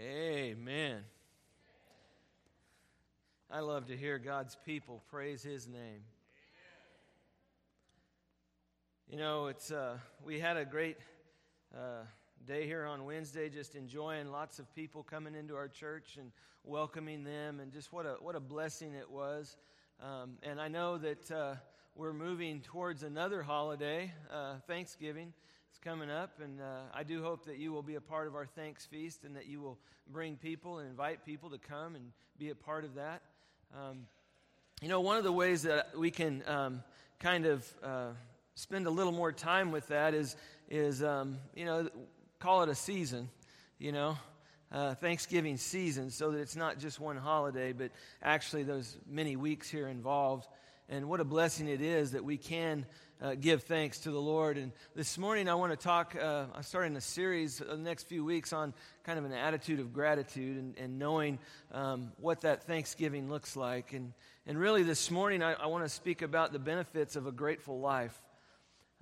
Amen. I love to hear God's people praise His name. You know, it's uh, we had a great uh, day here on Wednesday, just enjoying lots of people coming into our church and welcoming them, and just what a what a blessing it was. Um, and I know that uh, we're moving towards another holiday, uh, Thanksgiving coming up, and uh, I do hope that you will be a part of our thanks feast and that you will bring people and invite people to come and be a part of that. Um, you know, one of the ways that we can um, kind of uh, spend a little more time with that is, is um, you know, call it a season, you know. Uh, Thanksgiving season, so that it's not just one holiday, but actually those many weeks here involved. And what a blessing it is that we can uh, give thanks to the Lord. And this morning I want to talk, uh, I'm starting a series the next few weeks on kind of an attitude of gratitude and, and knowing um, what that Thanksgiving looks like. And, and really this morning I, I want to speak about the benefits of a grateful life.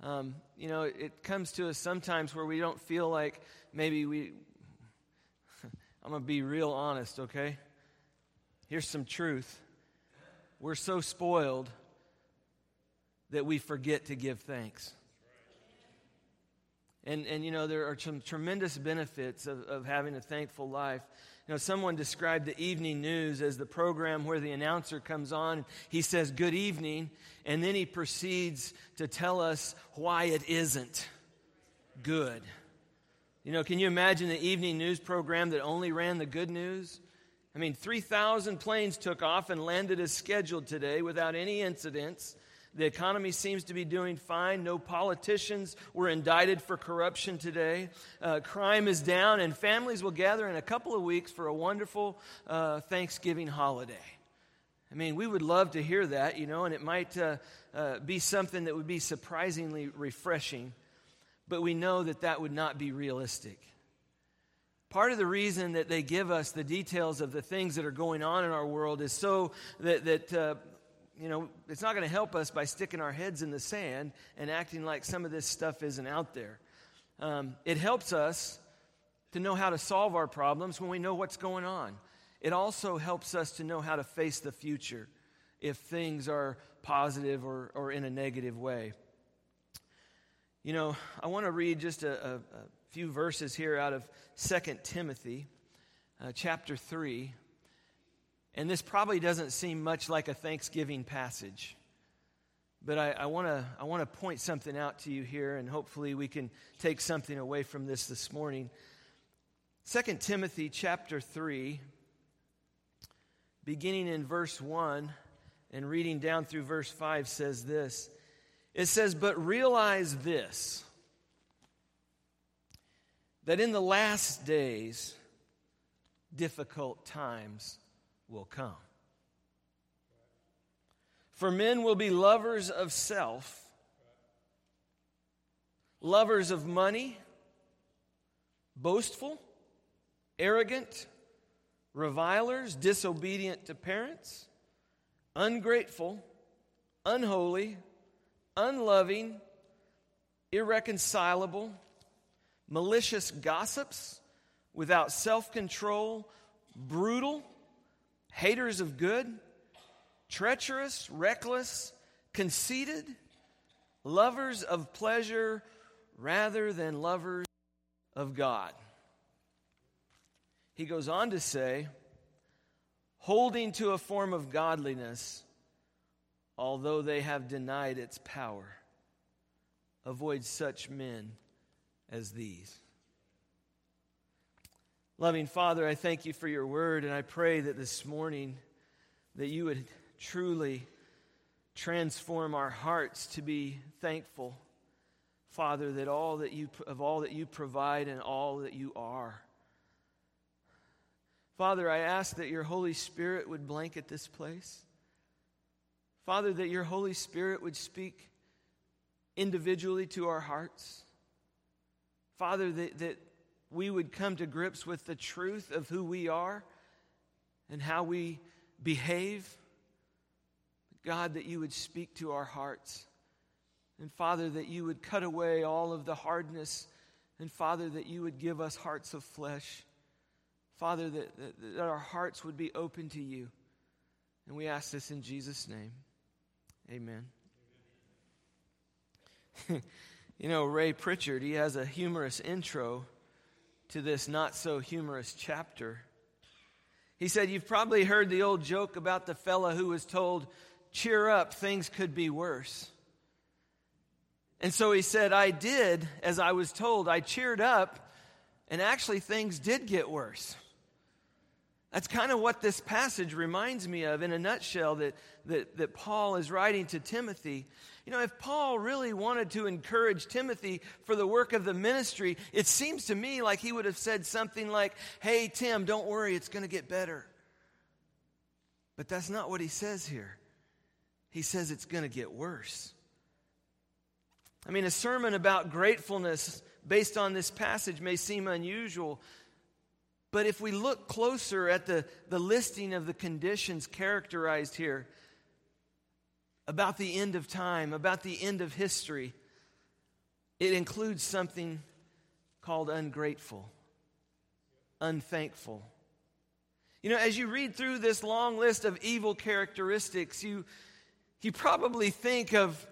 Um, you know, it comes to us sometimes where we don't feel like maybe we, I'm going to be real honest, okay? Here's some truth. We're so spoiled that we forget to give thanks. And, and you know, there are some tremendous benefits of, of having a thankful life. You know, someone described the evening news as the program where the announcer comes on, he says, Good evening, and then he proceeds to tell us why it isn't good. You know, can you imagine the evening news program that only ran the good news? I mean, 3,000 planes took off and landed as scheduled today without any incidents. The economy seems to be doing fine. No politicians were indicted for corruption today. Uh, crime is down, and families will gather in a couple of weeks for a wonderful uh, Thanksgiving holiday. I mean, we would love to hear that, you know, and it might uh, uh be something that would be surprisingly refreshing, but we know that that would not be realistic. Part of the reason that they give us the details of the things that are going on in our world is so that, that uh, you know, it's not going to help us by sticking our heads in the sand and acting like some of this stuff isn't out there. Um, it helps us to know how to solve our problems when we know what's going on. It also helps us to know how to face the future if things are positive or, or in a negative way. You know, I want to read just a, a, a few verses here out of 2 Timothy uh, chapter 3. And this probably doesn't seem much like a Thanksgiving passage. But I, want to I wanna point something out to you here, and hopefully we can take something away from this this morning. 2 Timothy chapter 3, beginning in verse 1 and reading down through verse 5, says this It says, But realize this, that in the last days, difficult times will come. For men will be lovers of self, lovers of money, boastful, arrogant, revilers, disobedient to parents, ungrateful, unholy, unloving, irreconcilable, malicious gossips, without self control, brutal haters of good, treacherous, reckless, conceited, lovers of pleasure rather than lovers of God. He goes on to say, holding to a form of godliness, although they have denied its power. Avoid such men as these. Loving Father, I thank you for your word, and I pray that this morning that you would truly transform our hearts to be thankful, Father, that all that you of all that you provide and all that you are. Father, I ask that your Holy Spirit would blanket this place. Father, that your Holy Spirit would speak individually to our hearts. Father, that, that we would come to grips with the truth of who we are and how we behave. God, that you would speak to our hearts. And Father, that you would cut away all of the hardness. And Father, that you would give us hearts of flesh. Father, that, that, that our hearts would be open to you. And we ask this in Jesus' name. Amen. you know, Ray Pritchard, he has a humorous intro to this not so humorous chapter. He said, You've probably heard the old joke about the fella who was told, Cheer up, things could be worse. And so he said, I did as I was told. I cheered up, and actually things did get worse. That's kind of what this passage reminds me of in a nutshell that, that, that Paul is writing to Timothy. You know, if Paul really wanted to encourage Timothy for the work of the ministry, it seems to me like he would have said something like, Hey, Tim, don't worry, it's going to get better. But that's not what he says here. He says it's going to get worse. I mean, a sermon about gratefulness based on this passage may seem unusual, but if we look closer at the, the listing of the conditions characterized here about the end of time, about the end of history, it includes something called ungrateful, unthankful. You know, as you read through this long list of evil characteristics, you, you probably think of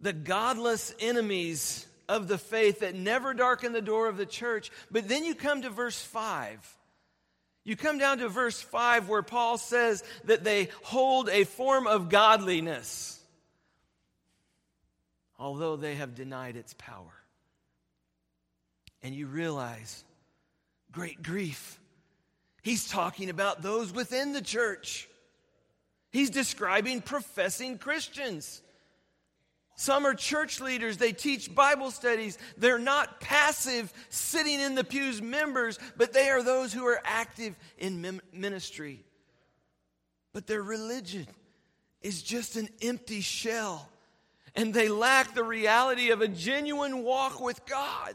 the godless enemies of the faith that never darken the door of the church. But then you come to verse 5. You come down to verse 5 where Paul says that they hold a form of godliness, although they have denied its power. And you realize great grief. He's talking about those within the church. He's describing professing Christians. Some are church leaders. They teach Bible studies. They're not passive, sitting in the pews members, but they are those who are active in ministry. But their religion is just an empty shell, and they lack the reality of a genuine walk with God.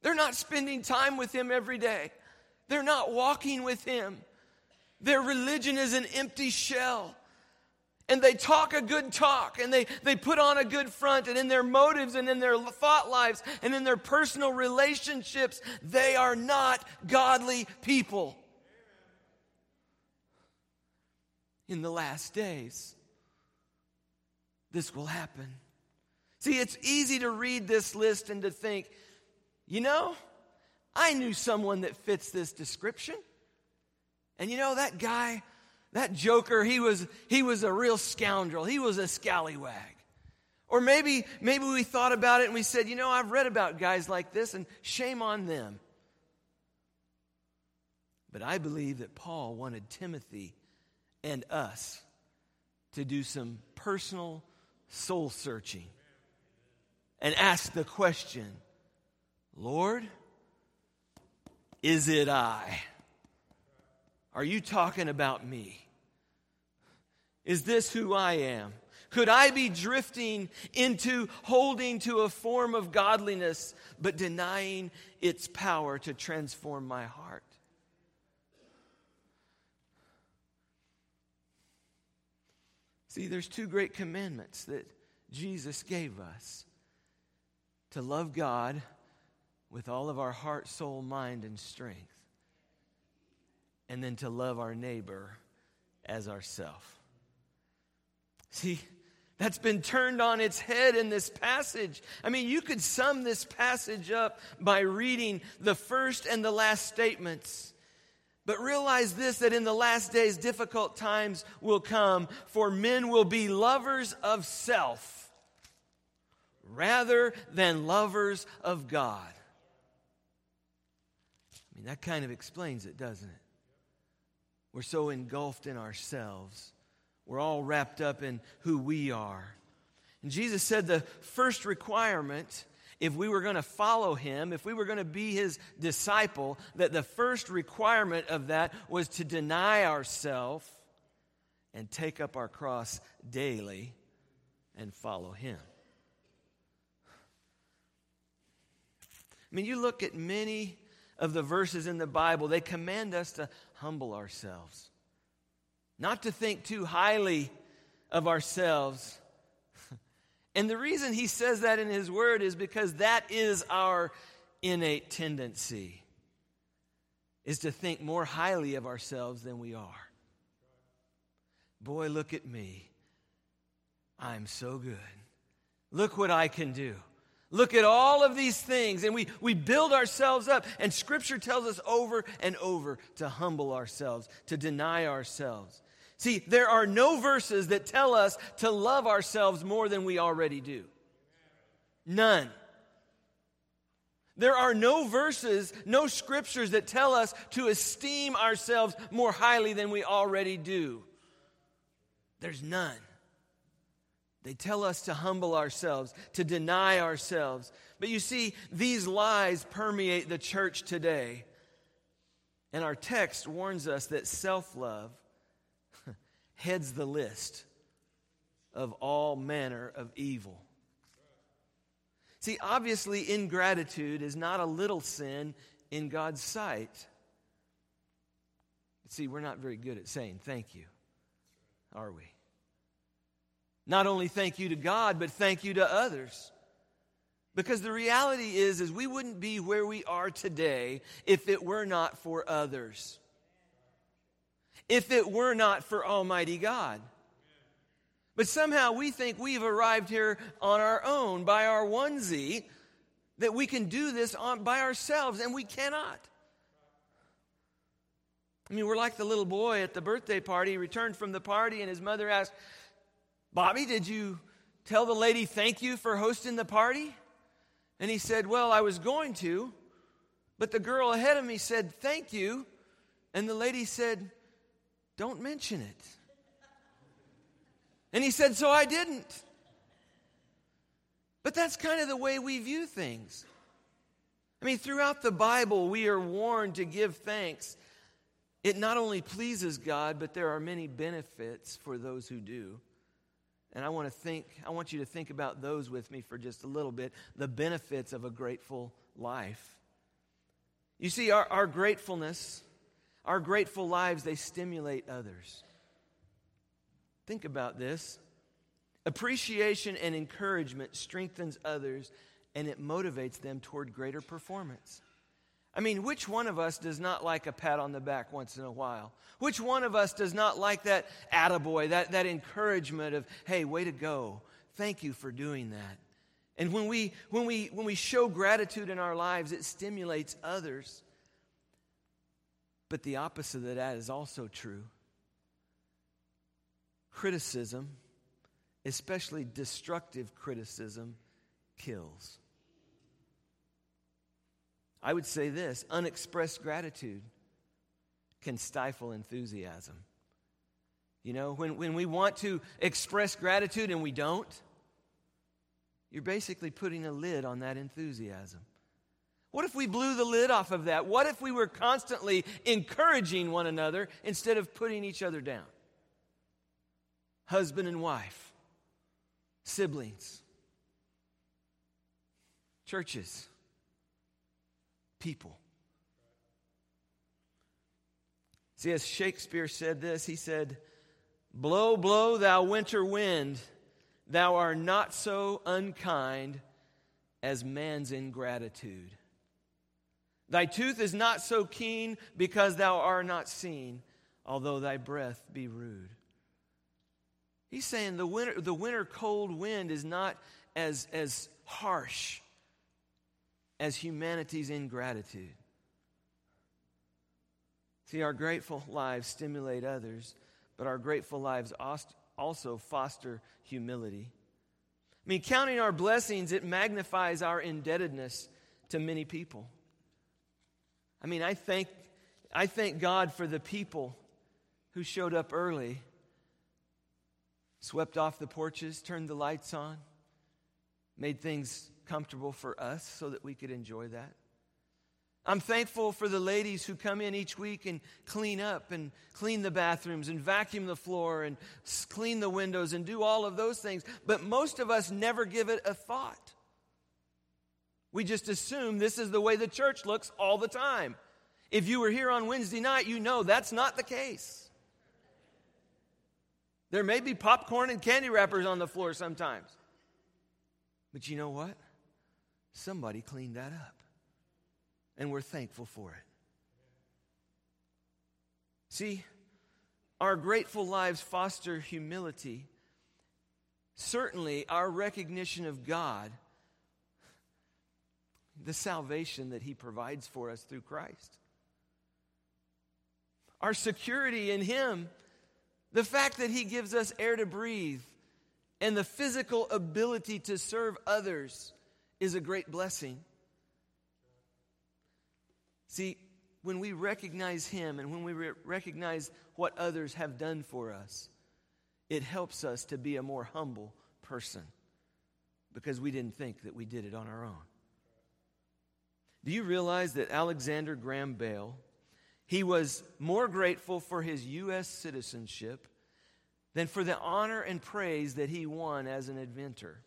They're not spending time with Him every day, they're not walking with Him. Their religion is an empty shell and they talk a good talk and they, they put on a good front and in their motives and in their thought lives and in their personal relationships, they are not godly people. In the last days, this will happen. See, it's easy to read this list and to think, you know, I knew someone that fits this description. And you know, that guy, that joker, he was, he was a real scoundrel. He was a scallywag. Or maybe, maybe we thought about it and we said, you know, I've read about guys like this and shame on them. But I believe that Paul wanted Timothy and us to do some personal soul searching and ask the question Lord, is it I? Are you talking about me? Is this who I am? Could I be drifting into holding to a form of godliness but denying its power to transform my heart? See, there's two great commandments that Jesus gave us to love God with all of our heart, soul, mind, and strength and then to love our neighbor as ourself. See, that's been turned on its head in this passage. I mean, you could sum this passage up by reading the first and the last statements. But realize this that in the last days, difficult times will come, for men will be lovers of self rather than lovers of God. I mean, that kind of explains it, doesn't it? We're so engulfed in ourselves. We're all wrapped up in who we are. And Jesus said the first requirement, if we were going to follow him, if we were going to be his disciple, that the first requirement of that was to deny ourselves and take up our cross daily and follow him. I mean, you look at many of the verses in the Bible, they command us to humble ourselves, not to think too highly of ourselves. and the reason he says that in his word is because that is our innate tendency. is to think more highly of ourselves than we are. Boy, look at me. I'm so good. Look what I can do. Look at all of these things, and we, we build ourselves up. And Scripture tells us over and over to humble ourselves, to deny ourselves. See, there are no verses that tell us to love ourselves more than we already do. None. There are no verses, no scriptures that tell us to esteem ourselves more highly than we already do. There's none. They tell us to humble ourselves, to deny ourselves. But you see, these lies permeate the church today. And our text warns us that self love heads the list of all manner of evil. See, obviously, ingratitude is not a little sin in God's sight. See, we're not very good at saying thank you, are we? Not only thank you to God, but thank you to others. Because the reality is, is we wouldn't be where we are today if it were not for others. If it were not for Almighty God. But somehow we think we've arrived here on our own by our onesie, that we can do this on, by ourselves, and we cannot. I mean, we're like the little boy at the birthday party. Returned from the party, and his mother asked, Bobby, did you tell the lady thank you for hosting the party? And he said, Well, I was going to, but the girl ahead of me said thank you. And the lady said, Don't mention it. And he said, So I didn't. But that's kind of the way we view things. I mean, throughout the Bible, we are warned to give thanks. It not only pleases God, but there are many benefits for those who do. And I want to think, I want you to think about those with me for just a little bit the benefits of a grateful life. You see, our, our gratefulness, our grateful lives, they stimulate others. Think about this. Appreciation and encouragement strengthens others and it motivates them toward greater performance. I mean, which one of us does not like a pat on the back once in a while? Which one of us does not like that attaboy, that, that encouragement of, hey, way to go. Thank you for doing that. And when we, when, we, when we show gratitude in our lives, it stimulates others. But the opposite of that is also true. Criticism, especially destructive criticism, kills. I would say this unexpressed gratitude can stifle enthusiasm. You know, when, when we want to express gratitude and we don't, you're basically putting a lid on that enthusiasm. What if we blew the lid off of that? What if we were constantly encouraging one another instead of putting each other down? Husband and wife, siblings, churches people. See, as Shakespeare said this, he said, Blow, blow, thou winter wind, thou art not so unkind as man's ingratitude. Thy tooth is not so keen because thou art not seen, although thy breath be rude. He's saying the winter, the winter cold wind is not as, as harsh as humanity's ingratitude. See, our grateful lives stimulate others, but our grateful lives also foster humility. I mean, counting our blessings, it magnifies our indebtedness to many people. I mean, I thank, I thank God for the people who showed up early, swept off the porches, turned the lights on, made things comfortable for us so that we could enjoy that. I'm thankful for the ladies who come in each week and clean up and clean the bathrooms and vacuum the floor and clean the windows and do all of those things. But most of us never give it a thought. We just assume this is the way the church looks all the time. If you were here on Wednesday night, you know that's not the case. There may be popcorn and candy wrappers on the floor sometimes. But you know what? Somebody cleaned that up. And we're thankful for it. See, our grateful lives foster humility. Certainly, our recognition of God, the salvation that He provides for us through Christ, our security in Him, the fact that He gives us air to breathe, and the physical ability to serve others is a great blessing. See, when we recognize Him and when we re- recognize what others have done for us, it helps us to be a more humble person because we didn't think that we did it on our own. Do you realize that Alexander Graham Bell, he was more grateful for his U.S. citizenship than for the honor and praise that he won as an inventor?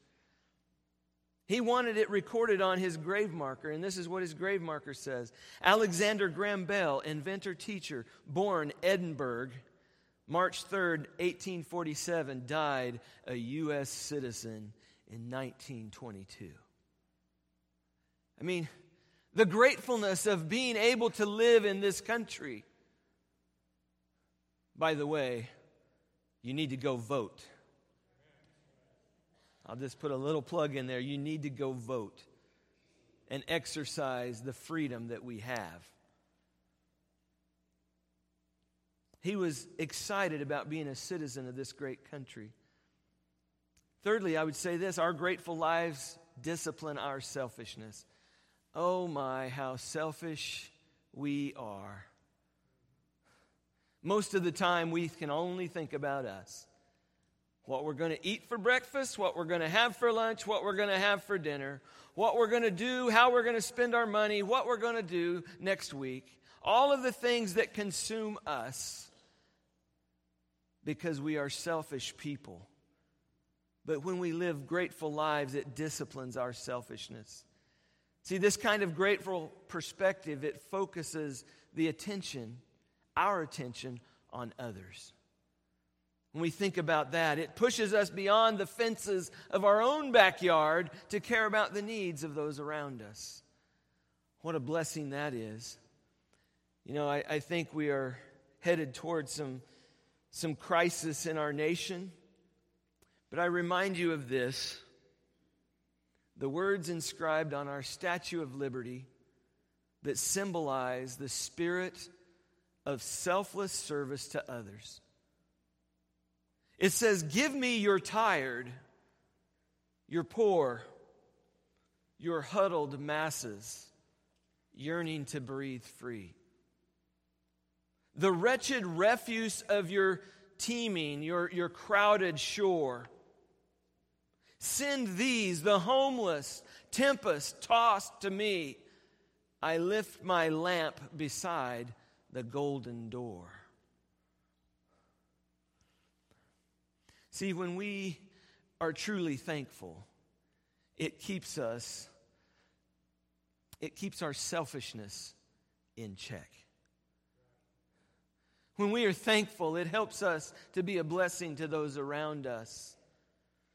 He wanted it recorded on his grave marker, and this is what his grave marker says Alexander Graham Bell, inventor teacher, born Edinburgh, March 3rd, 1847, died a U.S. citizen in 1922. I mean, the gratefulness of being able to live in this country. By the way, you need to go vote. I'll just put a little plug in there. You need to go vote and exercise the freedom that we have. He was excited about being a citizen of this great country. Thirdly, I would say this our grateful lives discipline our selfishness. Oh my, how selfish we are. Most of the time, we can only think about us what we're going to eat for breakfast, what we're going to have for lunch, what we're going to have for dinner, what we're going to do, how we're going to spend our money, what we're going to do next week. All of the things that consume us because we are selfish people. But when we live grateful lives, it disciplines our selfishness. See, this kind of grateful perspective, it focuses the attention, our attention, on others. When we think about that, it pushes us beyond the fences of our own backyard to care about the needs of those around us. What a blessing that is. You know, I, I think we are headed towards some, some crisis in our nation. But I remind you of this the words inscribed on our Statue of Liberty that symbolize the spirit of selfless service to others. It says, Give me your tired, your poor, your huddled masses yearning to breathe free. The wretched refuse of your teeming, your, your crowded shore. Send these, the homeless, tempest tossed to me. I lift my lamp beside the golden door. See, when we are truly thankful, it keeps us, it keeps our selfishness in check. When we are thankful, it helps us to be a blessing to those around us.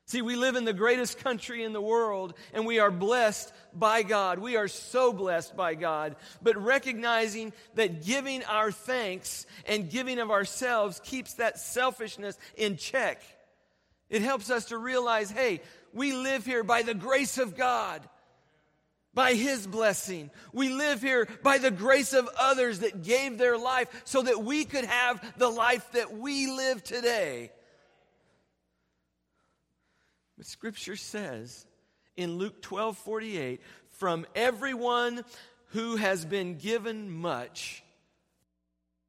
See, we live in the greatest country in the world and we are blessed by God. We are so blessed by God. But recognizing that giving our thanks and giving of ourselves keeps that selfishness in check. It helps us to realize hey, we live here by the grace of God, by His blessing. We live here by the grace of others that gave their life so that we could have the life that we live today. But Scripture says in Luke 12 48, from everyone who has been given much,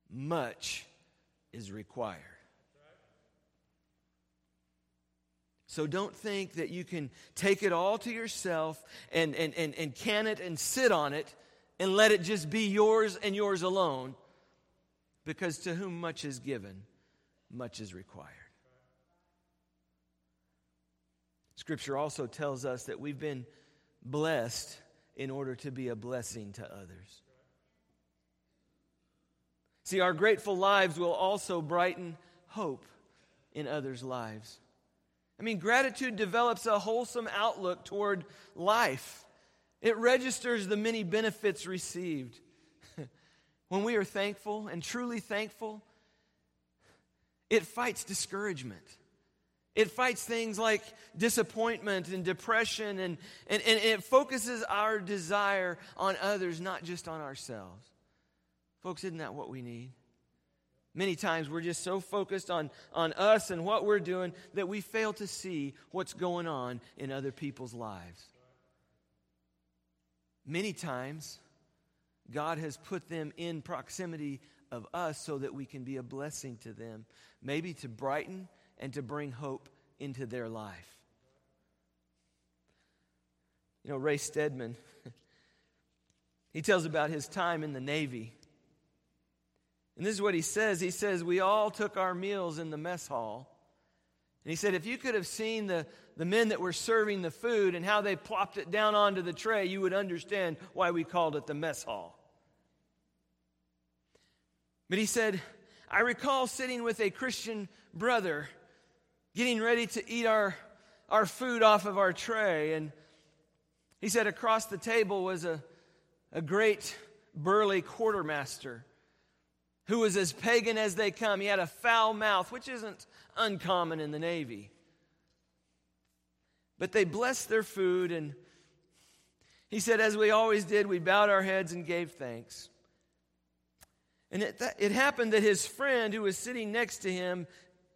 much is required. So don't think that you can take it all to yourself and, and, and, and can it and sit on it and let it just be yours and yours alone. Because to whom much is given, much is required. Scripture also tells us that we've been blessed in order to be a blessing to others. See, our grateful lives will also brighten hope in others' lives. I mean, gratitude develops a wholesome outlook toward life. It registers the many benefits received. when we are thankful and truly thankful, It fights discouragement. It fights things like disappointment and depression, and, and, and it focuses our desire on others, not just on ourselves. Folks, isn't that what we need? Many times we're just so focused on, on us and what we're doing that we fail to see what's going on in other people's lives. Many times, God has put them in proximity of us so that we can be a blessing to them, maybe to brighten and to bring hope into their life. You know, Ray Stedman, he tells about his time in the Navy. And this is what he says He says, We all took our meals in the mess hall. And he said, If you could have seen the, the men that were serving the food and how they plopped it down onto the tray, you would understand why we called it the mess hall. But he said, I recall sitting with a Christian brother getting ready to eat our, our food off of our tray. And he said, across the table was a, a great burly quartermaster who was as pagan as they come. He had a foul mouth, which isn't uncommon in the Navy. But they blessed their food, and he said, as we always did, we bowed our heads and gave thanks. And it, it happened that his friend who was sitting next to him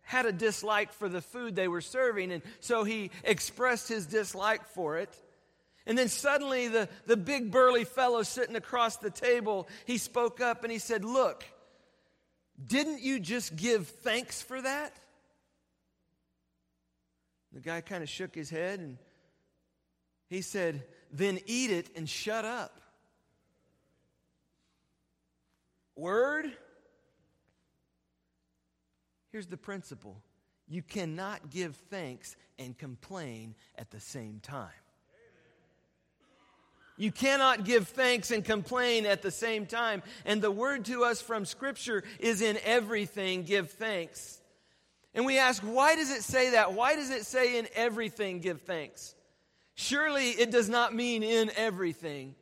had a dislike for the food they were serving, and so he expressed his dislike for it. And then suddenly, the, the big burly fellow sitting across the table, he spoke up and he said, Look, didn't you just give thanks for that? The guy kind of shook his head and he said, Then eat it and shut up. Word? Here's the principle you cannot give thanks and complain at the same time. You cannot give thanks and complain at the same time. And the word to us from Scripture is in everything, give thanks. And we ask, why does it say that? Why does it say in everything, give thanks? Surely it does not mean in everything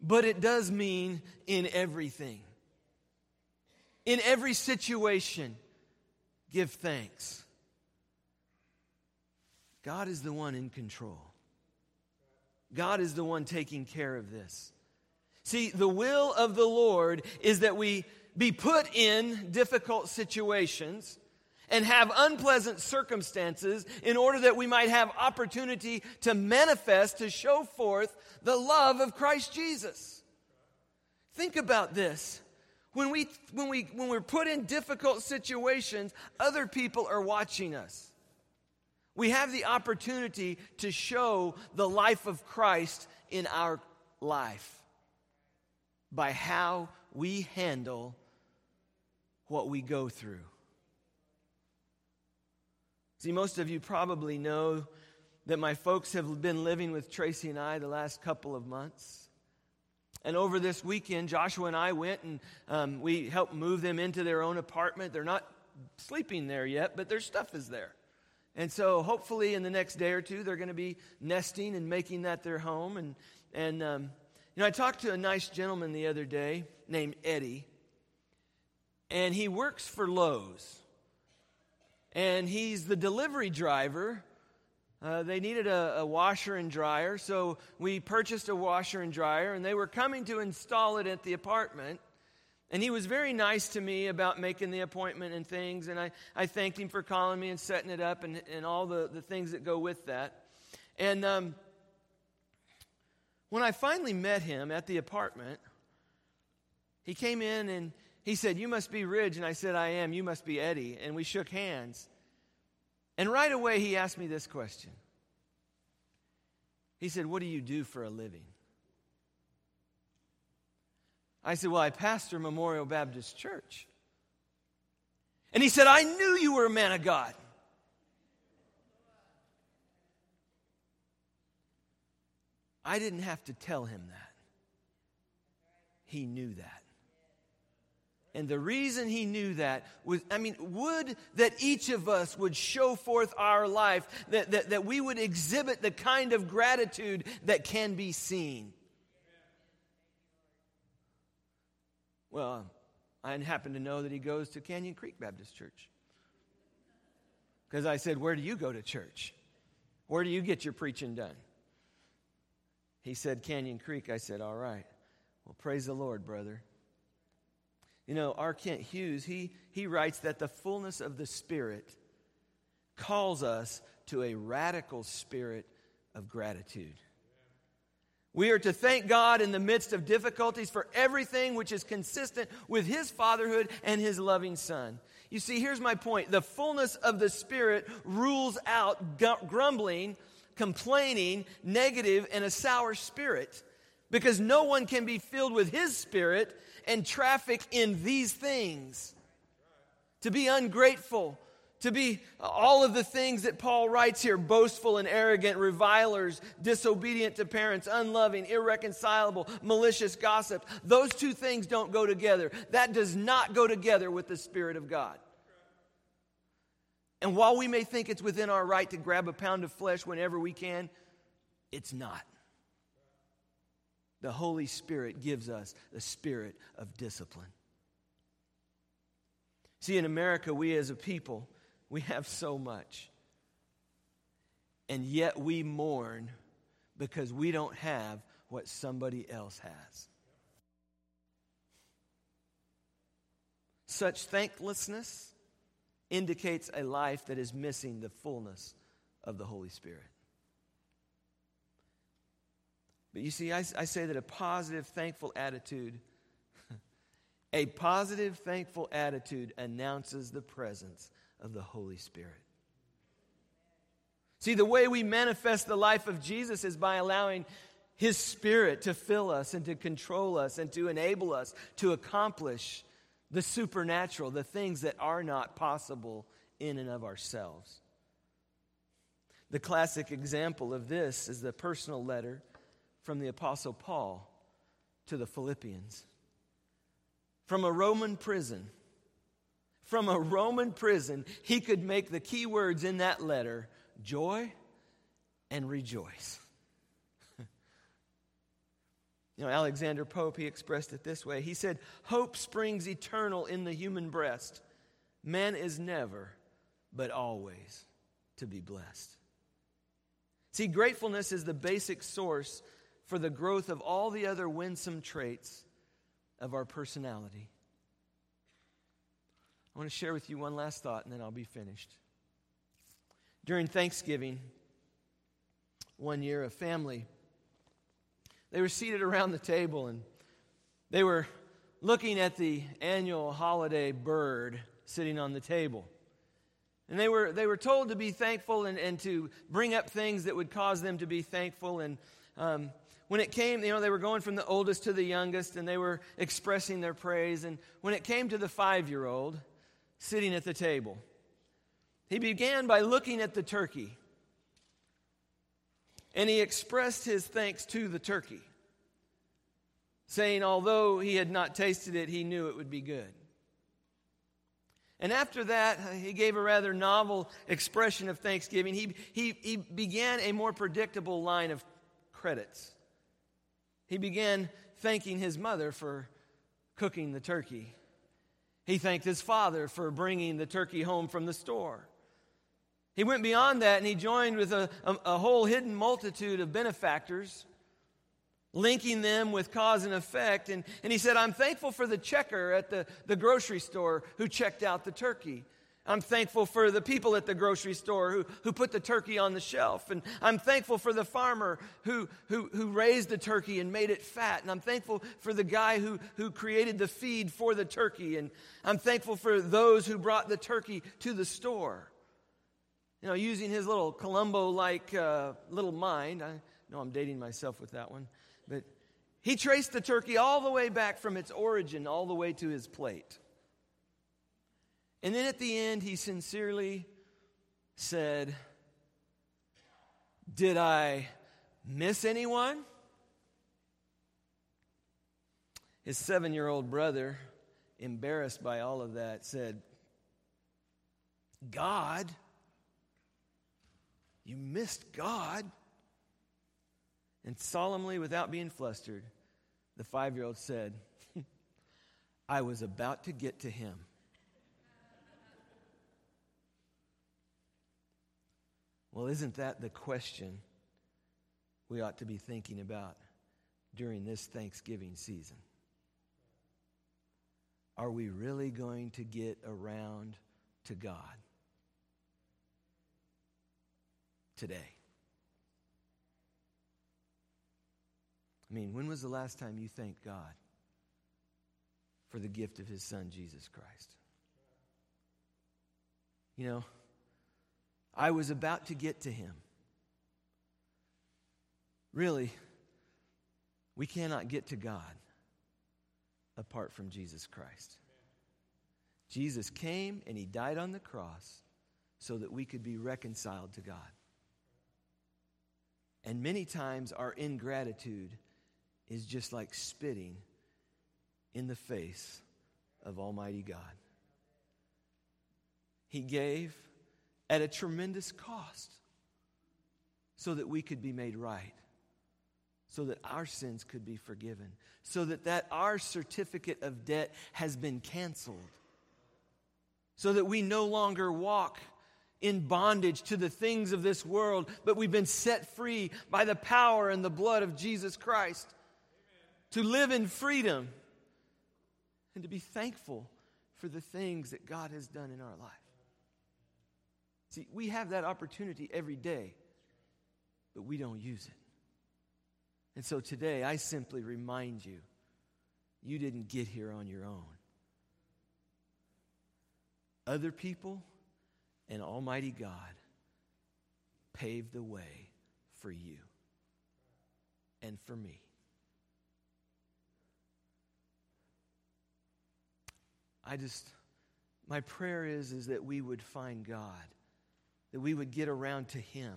but it does mean in everything. In every situation, give thanks. God is the one in control. God is the one taking care of this. See, the will of the Lord is that we be put in difficult situations and have unpleasant circumstances in order that we might have opportunity to manifest, to show forth the love of Christ Jesus. Think about this. When, we, when, we, when we're put in difficult situations, other people are watching us. We have the opportunity to show the life of Christ in our life by how we handle what we go through. See, most of you probably know that my folks have been living with Tracy and I the last couple of months. And over this weekend, Joshua and I went and um, we helped move them into their own apartment. They're not sleeping there yet, but their stuff is there. And so hopefully in the next day or two, they're going to be nesting and making that their home. And, and um, you know, I talked to a nice gentleman the other day named Eddie, and he works for Lowe's and he's the delivery driver. Uh, they needed a, a, washer and dryer, so we purchased a washer and dryer, and they were coming to install it at the apartment. And he was very nice to me about making the appointment and things, and I, I thanked him for calling me and setting it up and, and all the, the things that go with that. And um, when I finally met him at the apartment, he came in and he said, You must be Ridge. And I said, I am. You must be Eddie. And we shook hands. And right away, he asked me this question. He said, What do you do for a living? I said, Well, I pastor Memorial Baptist Church. And he said, I knew you were a man of God. I didn't have to tell him that. He knew that. And the reason he knew that was, I mean, would that each of us would show forth our life, that, that, that we would exhibit the kind of gratitude that can be seen. Well, I happen to know that he goes to Canyon Creek Baptist Church. Because I said, Where do you go to church? Where do you get your preaching done? He said, Canyon Creek. I said, All right. Well, praise the Lord, brother. You know, R. Kent Hughes, he, he writes that the fullness of the Spirit calls us to a radical spirit of gratitude. We are to thank God in the midst of difficulties for everything which is consistent with His fatherhood and His loving Son. You see, here's my point the fullness of the Spirit rules out grumbling, complaining, negative, and a sour spirit because no one can be filled with His Spirit and traffic in these things. To be ungrateful, to be all of the things that Paul writes here boastful and arrogant, revilers, disobedient to parents, unloving, irreconcilable, malicious gossip. Those two things don't go together. That does not go together with the Spirit of God. And while we may think it's within our right to grab a pound of flesh whenever we can, it's not. The Holy Spirit gives us the spirit of discipline. See, in America, we as a people, we have so much. And yet we mourn because we don't have what somebody else has. Such thanklessness indicates a life that is missing the fullness of the Holy Spirit. But you see, I, I say that a positive, thankful attitude, a positive, thankful attitude announces the presence of the Holy Spirit. See, the way we manifest the life of Jesus is by allowing His Spirit to fill us and to control us and to enable us to accomplish the supernatural, the things that are not possible in and of ourselves. The classic example of this is the personal letter from the Apostle Paul to the Philippians. From a Roman prison, from a Roman prison, he could make the key words in that letter joy and rejoice. you know, Alexander Pope, he expressed it this way. He said, Hope springs eternal in the human breast. Man is never, but always to be blessed. See, gratefulness is the basic source for the growth of all the other winsome traits of our personality. I want to share with you one last thought and then I'll be finished. During Thanksgiving, one year, a family, they were seated around the table and they were looking at the annual holiday bird sitting on the table. And they were, they were told to be thankful and, and to bring up things that would cause them to be thankful. And um, when it came, you know, they were going from the oldest to the youngest and they were expressing their praise. And when it came to the five year old sitting at the table, he began by looking at the turkey and he expressed his thanks to the turkey, saying, although he had not tasted it, he knew it would be good. And after that, he gave a rather novel expression of thanksgiving. He, he, he began a more predictable line of credits. He began thanking his mother for cooking the turkey. He thanked his father for bringing the turkey home from the store. He went beyond that and he joined with a, a, a, whole hidden multitude of benefactors, linking them with cause and effect. And, and he said, I'm thankful for the checker at the, the grocery store who checked out the turkey. I'm thankful for the people at the grocery store who, who put the turkey on the shelf. And I'm thankful for the farmer who, who, who raised the turkey and made it fat. And I'm thankful for the guy who, who created the feed for the turkey. And I'm thankful for those who brought the turkey to the store. You know, using his little Columbo like uh, little mind. I know I'm dating myself with that one. But he traced the turkey all the way back from its origin, all the way to his plate. And then at the end, he sincerely said, Did I miss anyone? His seven year old brother, embarrassed by all of that, said, God? You missed God? And solemnly, without being flustered, the five year old said, I was about to get to him. Well, isn't that the question we ought to be thinking about during this Thanksgiving season? Are we really going to get around to God today? I mean, when was the last time you thanked God for the gift of His Son, Jesus Christ? You know, I was about to get to Him. Really, we cannot get to God apart from Jesus Christ. Jesus came and He died on the cross so that we could be reconciled to God. And many times our ingratitude is just like spitting in the face of Almighty God. He gave at a tremendous cost so that we could be made right, so that our sins could be forgiven, so that, that our certificate of debt has been canceled, so that we no longer walk in bondage to the things of this world, but we've been set free by the power and the blood of Jesus Christ to live in freedom, and to be thankful for the things that God has done in our life. See, we have that opportunity every day, but we don't use it. And so today, I simply remind you you didn't get here on your own. Other people and Almighty God paved the way for you and for me. I just, my prayer is, is that we would find God, that we would get around to Him.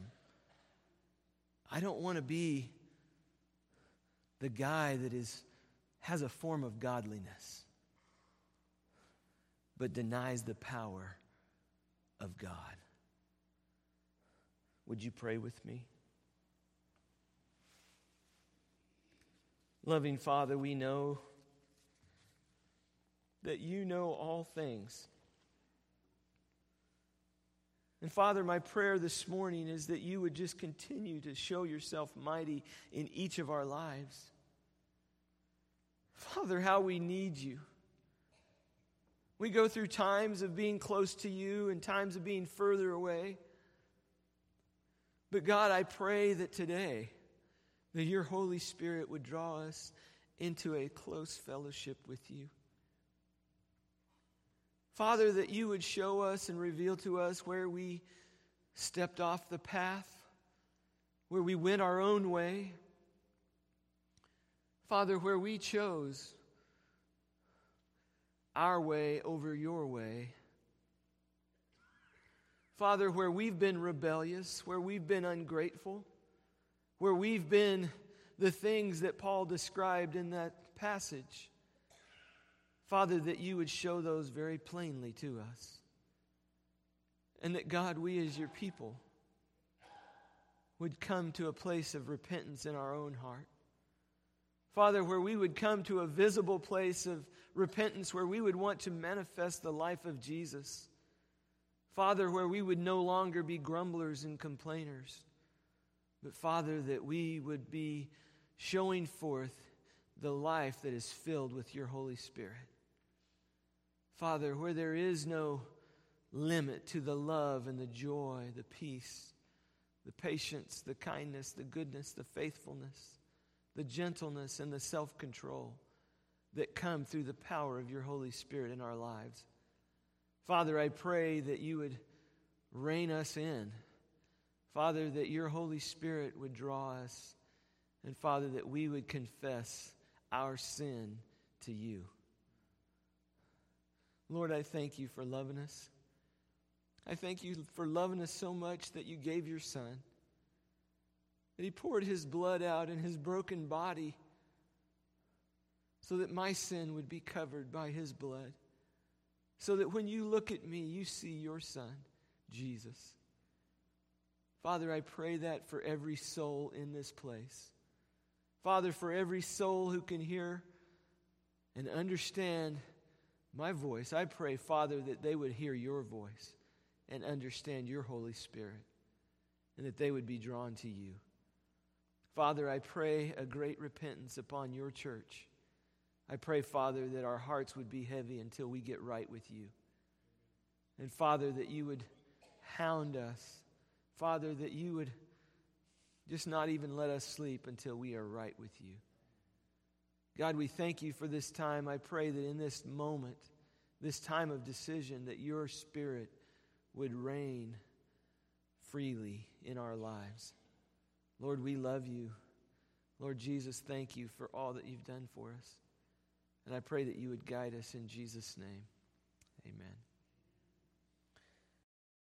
I don't want to be the guy that is, has a form of godliness, but denies the power of God. Would you pray with me? Loving Father, we know that you know all things. And Father, my prayer this morning is that you would just continue to show yourself mighty in each of our lives. Father, how we need you. We go through times of being close to you and times of being further away. But God, I pray that today that your Holy Spirit would draw us into a close fellowship with you. Father, that you would show us and reveal to us where we stepped off the path, where we went our own way. Father, where we chose our way over your way. Father, where we've been rebellious, where we've been ungrateful, where we've been the things that Paul described in that passage. Father, that you would show those very plainly to us. And that, God, we as your people would come to a place of repentance in our own heart. Father, where we would come to a visible place of repentance, where we would want to manifest the life of Jesus. Father, where we would no longer be grumblers and complainers, but Father, that we would be showing forth the life that is filled with your Holy Spirit. Father, where there is no limit to the love and the joy, the peace, the patience, the kindness, the goodness, the faithfulness, the gentleness, and the self control that come through the power of your Holy Spirit in our lives. Father, I pray that you would rein us in. Father, that your Holy Spirit would draw us. And Father, that we would confess our sin to you. Lord, I thank you for loving us. I thank you for loving us so much that you gave your son, that he poured his blood out in his broken body so that my sin would be covered by his blood, so that when you look at me, you see your son, Jesus. Father, I pray that for every soul in this place. Father, for every soul who can hear and understand my voice. I pray, Father, that they would hear your voice and understand your Holy Spirit and that they would be drawn to you. Father, I pray a great repentance upon your church. I pray, Father, that our hearts would be heavy until we get right with you. And Father, that you would hound us. Father, that you would just not even let us sleep until we are right with you. God, we thank you for this time. I pray that in this moment, this time of decision, that your spirit would reign freely in our lives. Lord, we love you. Lord Jesus, thank you for all that you've done for us. And I pray that you would guide us in Jesus' name. Amen.